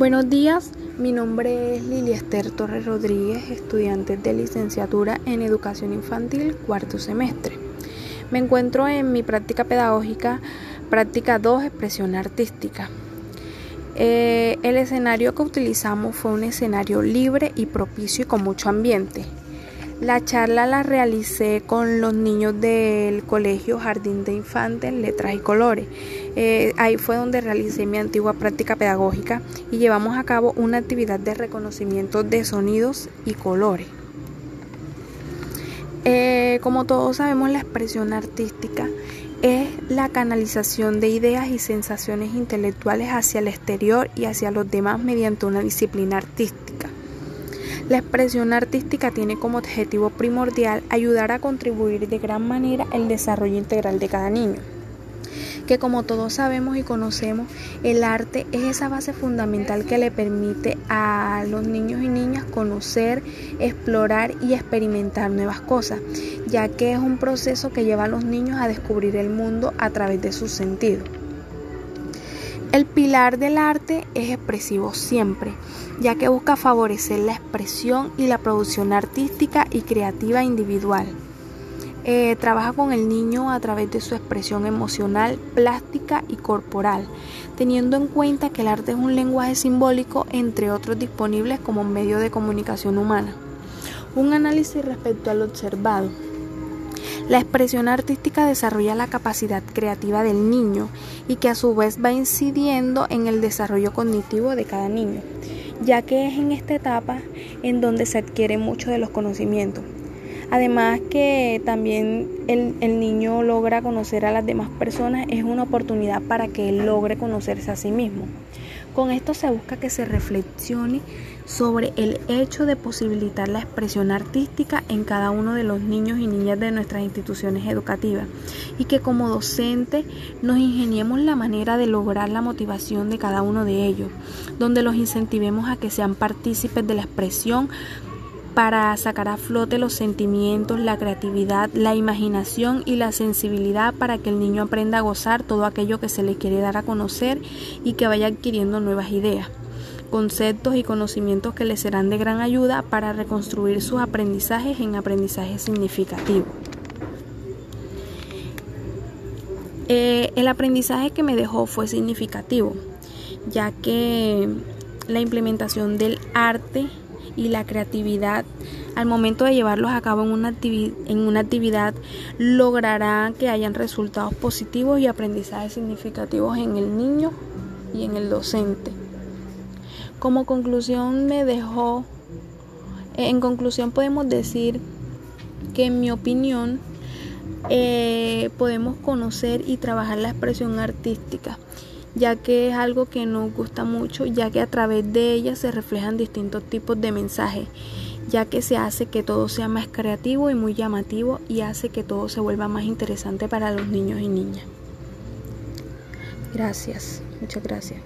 Buenos días, mi nombre es Lili Esther Torres Rodríguez, estudiante de licenciatura en Educación Infantil, cuarto semestre. Me encuentro en mi práctica pedagógica, práctica 2, expresión artística. Eh, el escenario que utilizamos fue un escenario libre y propicio y con mucho ambiente. La charla la realicé con los niños del colegio Jardín de Infantes, Letras y Colores. Eh, ahí fue donde realicé mi antigua práctica pedagógica y llevamos a cabo una actividad de reconocimiento de sonidos y colores. Eh, como todos sabemos, la expresión artística es la canalización de ideas y sensaciones intelectuales hacia el exterior y hacia los demás mediante una disciplina artística. La expresión artística tiene como objetivo primordial ayudar a contribuir de gran manera el desarrollo integral de cada niño que como todos sabemos y conocemos, el arte es esa base fundamental que le permite a los niños y niñas conocer, explorar y experimentar nuevas cosas, ya que es un proceso que lleva a los niños a descubrir el mundo a través de sus sentidos. El pilar del arte es expresivo siempre, ya que busca favorecer la expresión y la producción artística y creativa individual. Eh, trabaja con el niño a través de su expresión emocional, plástica y corporal, teniendo en cuenta que el arte es un lenguaje simbólico entre otros disponibles como medio de comunicación humana. Un análisis respecto al observado. La expresión artística desarrolla la capacidad creativa del niño y que a su vez va incidiendo en el desarrollo cognitivo de cada niño, ya que es en esta etapa en donde se adquiere mucho de los conocimientos. Además que también el, el, niño logra conocer a las demás personas, es una oportunidad para que él logre conocerse a sí mismo. Con esto se busca que se reflexione sobre el hecho de posibilitar la expresión artística en cada uno de los niños y niñas de nuestras instituciones educativas y que como docente nos ingeniemos la manera de lograr la motivación de cada uno de ellos, donde los incentivemos a que sean partícipes de la expresión para sacar a flote los sentimientos, la creatividad, la imaginación y la sensibilidad para que el niño aprenda a gozar todo aquello que se le quiere dar a conocer y que vaya adquiriendo nuevas ideas, conceptos y conocimientos que le serán de gran ayuda para reconstruir sus aprendizajes en aprendizajes significativos. Eh, el aprendizaje que me dejó fue significativo, ya que la implementación del arte y la creatividad al momento de llevarlos a cabo en una, en una actividad logrará que hayan resultados positivos y aprendizajes significativos en el niño y en el docente. Como conclusión me dejó, en conclusión podemos decir que en mi opinión eh, podemos conocer y trabajar la expresión artística ya que es algo que nos gusta mucho, ya que a través de ella se reflejan distintos tipos de mensajes, ya que se hace que todo sea más creativo y muy llamativo y hace que todo se vuelva más interesante para los niños y niñas. Gracias, muchas gracias.